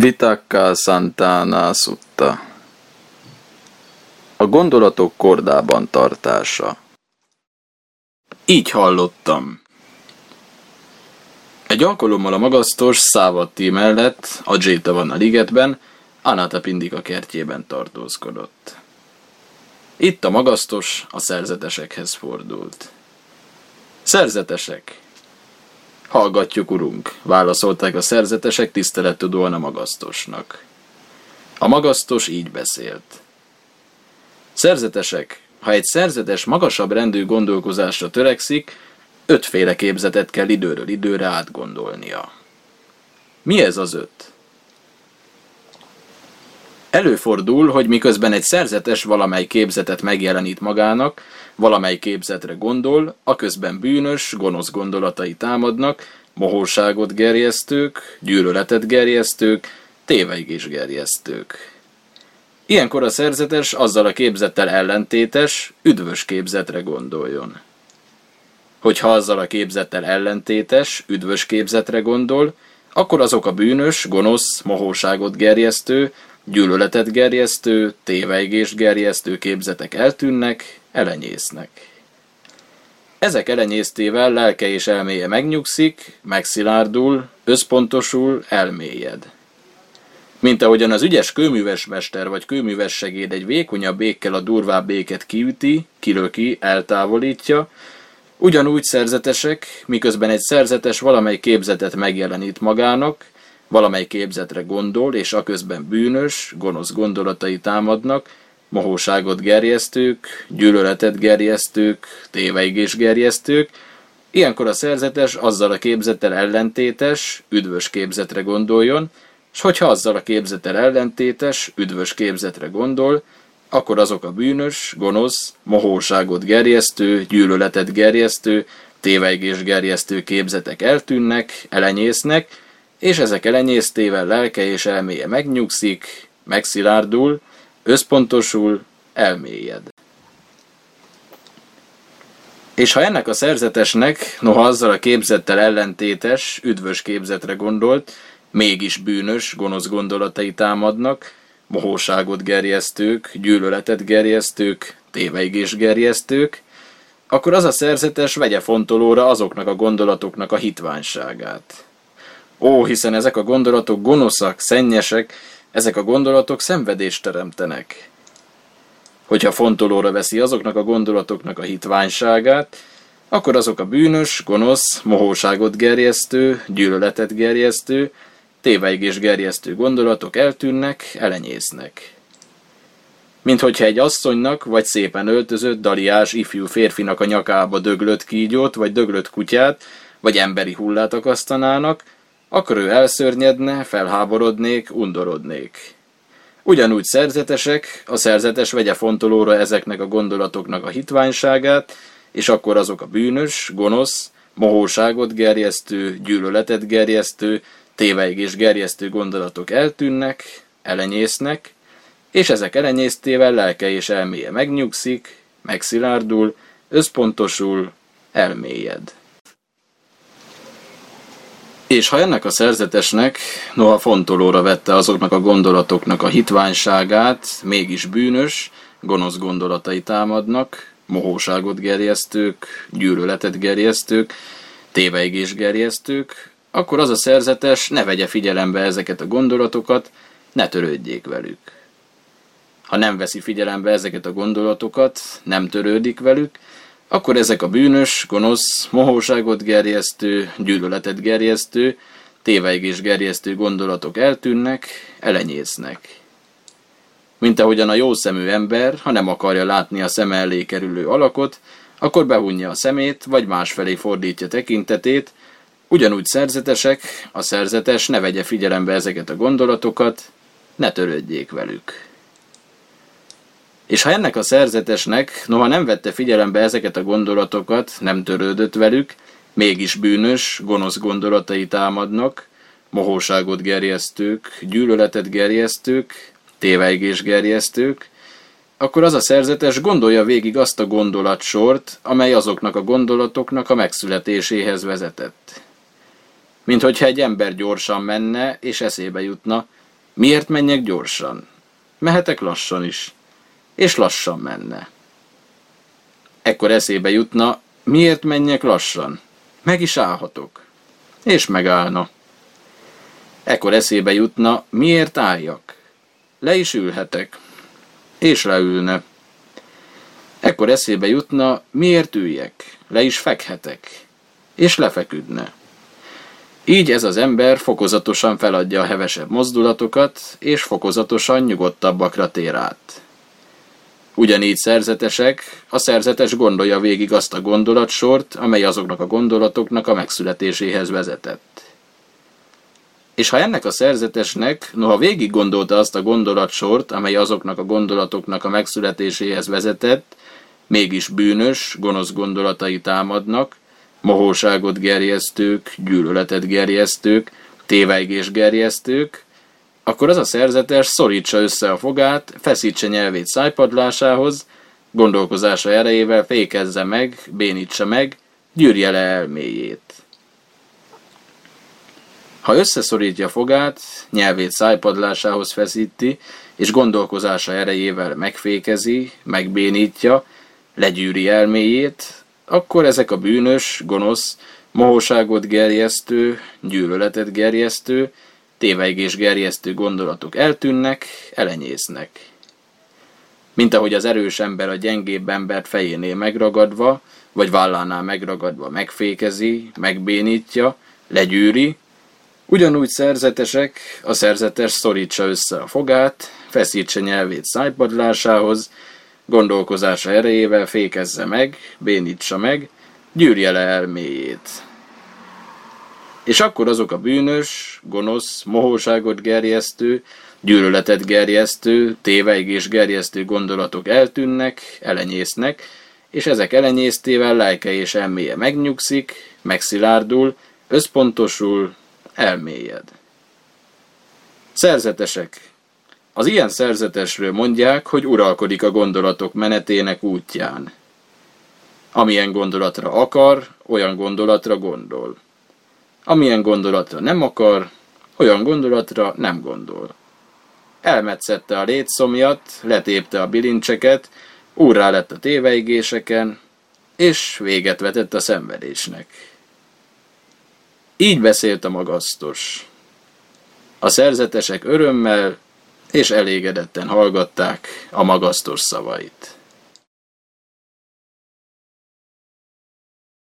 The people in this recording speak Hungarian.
Vitakká Santana Sutta A gondolatok kordában tartása Így hallottam. Egy alkalommal a magasztos Szávatti mellett, a Jéta van a ligetben, Anata Pindika kertjében tartózkodott. Itt a magasztos a szerzetesekhez fordult. Szerzetesek, Hallgatjuk, urunk, válaszolták a szerzetesek tisztelettudóan a magasztosnak. A magasztos így beszélt. Szerzetesek, ha egy szerzetes magasabb rendű gondolkozásra törekszik, ötféle képzetet kell időről időre átgondolnia. Mi ez az öt? Előfordul, hogy miközben egy szerzetes valamely képzetet megjelenít magának, valamely képzetre gondol, aközben bűnös, gonosz gondolatai támadnak, mohóságot gerjesztők, gyűlöletet gerjesztők, téveigés gerjesztők. Ilyenkor a szerzetes azzal a képzettel ellentétes, üdvös képzetre gondoljon. Hogyha azzal a képzettel ellentétes, üdvös képzetre gondol, akkor azok a bűnös, gonosz, mohóságot gerjesztő, gyűlöletet gerjesztő, téveigést gerjesztő képzetek eltűnnek, elenyésznek. Ezek elenyésztével lelke és elméje megnyugszik, megszilárdul, összpontosul, elmélyed. Mint ahogyan az ügyes kőműves mester vagy kőműves segéd egy vékonyabb békkel a durvább béket kiüti, kilöki, eltávolítja, ugyanúgy szerzetesek, miközben egy szerzetes valamely képzetet megjelenít magának, valamely képzetre gondol, és aközben bűnös, gonosz gondolatai támadnak, mohóságot gerjesztők, gyűlöletet gerjesztők, téveigés gerjesztők, ilyenkor a szerzetes azzal a képzettel ellentétes, üdvös képzetre gondoljon, és hogyha azzal a képzettel ellentétes, üdvös képzetre gondol, akkor azok a bűnös, gonosz, mohóságot gerjesztő, gyűlöletet gerjesztő, téveigés gerjesztő képzetek eltűnnek, elenyésznek, és ezek elenyésztével lelke és elméje megnyugszik, megszilárdul, összpontosul, elmélyed. És ha ennek a szerzetesnek, noha azzal a képzettel ellentétes, üdvös képzetre gondolt, mégis bűnös, gonosz gondolatai támadnak, mohóságot gerjesztők, gyűlöletet gerjesztők, téveigés gerjesztők, akkor az a szerzetes vegye fontolóra azoknak a gondolatoknak a hitványságát. Ó, hiszen ezek a gondolatok gonoszak, szennyesek, ezek a gondolatok szenvedést teremtenek. Hogyha fontolóra veszi azoknak a gondolatoknak a hitványságát, akkor azok a bűnös, gonosz, mohóságot gerjesztő, gyűlöletet gerjesztő, téveigés gerjesztő gondolatok eltűnnek, elenyésznek. Mint hogyha egy asszonynak, vagy szépen öltözött, daliás ifjú férfinak a nyakába döglött kígyót, vagy döglött kutyát, vagy emberi hullát akasztanának, akkor ő elszörnyedne, felháborodnék, undorodnék. Ugyanúgy szerzetesek, a szerzetes vegye fontolóra ezeknek a gondolatoknak a hitványságát, és akkor azok a bűnös, gonosz, mohóságot gerjesztő, gyűlöletet gerjesztő, téveigés gerjesztő gondolatok eltűnnek, elenyésznek, és ezek elenyésztével lelke és elméje megnyugszik, megszilárdul, összpontosul, elmélyed. És ha ennek a szerzetesnek, noha fontolóra vette azoknak a gondolatoknak a hitványságát, mégis bűnös, gonosz gondolatai támadnak, mohóságot gerjesztők, gyűlöletet gerjesztők, téveigés gerjesztők, akkor az a szerzetes ne vegye figyelembe ezeket a gondolatokat, ne törődjék velük. Ha nem veszi figyelembe ezeket a gondolatokat, nem törődik velük, akkor ezek a bűnös, gonosz, mohóságot gerjesztő, gyűlöletet gerjesztő, téveigés gerjesztő gondolatok eltűnnek, elenyésznek. Mint ahogyan a jó szemű ember, ha nem akarja látni a szem elé kerülő alakot, akkor behunja a szemét, vagy másfelé fordítja tekintetét, ugyanúgy szerzetesek, a szerzetes ne vegye figyelembe ezeket a gondolatokat, ne törődjék velük. És ha ennek a szerzetesnek, noha nem vette figyelembe ezeket a gondolatokat, nem törődött velük, mégis bűnös, gonosz gondolatai támadnak, mohóságot gerjesztők, gyűlöletet gerjesztők, téveigés gerjesztők, akkor az a szerzetes gondolja végig azt a gondolatsort, amely azoknak a gondolatoknak a megszületéséhez vezetett. Mint hogyha egy ember gyorsan menne, és eszébe jutna, Miért menjek gyorsan? Mehetek lassan is. És lassan menne. Ekkor eszébe jutna, miért menjek lassan? Meg is állhatok. És megállna. Ekkor eszébe jutna, miért álljak? Le is ülhetek. És leülne. Ekkor eszébe jutna, miért üljek? Le is fekhetek. És lefeküdne. Így ez az ember fokozatosan feladja a hevesebb mozdulatokat, és fokozatosan nyugodtabbakra tér át. Ugyanígy szerzetesek, a szerzetes gondolja végig azt a gondolatsort, amely azoknak a gondolatoknak a megszületéséhez vezetett. És ha ennek a szerzetesnek, noha végig gondolta azt a gondolatsort, amely azoknak a gondolatoknak a megszületéséhez vezetett, mégis bűnös, gonosz gondolatai támadnak, mohóságot gerjesztők, gyűlöletet gerjesztők, tévejgés gerjesztők, akkor az a szerzetes szorítsa össze a fogát, feszítse nyelvét szájpadlásához, gondolkozása erejével fékezze meg, bénítsa meg, gyűrje le elméjét. Ha összeszorítja fogát, nyelvét szájpadlásához feszíti, és gondolkozása erejével megfékezi, megbénítja, legyűri elméjét, akkor ezek a bűnös, gonosz, mohóságot gerjesztő, gyűlöletet gerjesztő, tévejgés gerjesztő gondolatok eltűnnek, elenyésznek. Mint ahogy az erős ember a gyengébb embert fejénél megragadva, vagy vállánál megragadva megfékezi, megbénítja, legyűri, ugyanúgy szerzetesek, a szerzetes szorítsa össze a fogát, feszítse nyelvét szájpadlásához, gondolkozása erejével fékezze meg, bénítsa meg, gyűrje le elméjét. És akkor azok a bűnös, gonosz, mohóságot gerjesztő, gyűlöletet gerjesztő, téveigés gerjesztő gondolatok eltűnnek, elenyésznek, és ezek elenyésztével lelke és elméje megnyugszik, megszilárdul, összpontosul, elmélyed. Szerzetesek, az ilyen szerzetesről mondják, hogy uralkodik a gondolatok menetének útján. Amilyen gondolatra akar, olyan gondolatra gondol. Amilyen gondolatra nem akar, olyan gondolatra nem gondol. Elmetszette a létszomjat, letépte a bilincseket, úrrá lett a téveigéseken, és véget vetett a szenvedésnek. Így beszélt a magasztos. A szerzetesek örömmel és elégedetten hallgatták a magasztos szavait.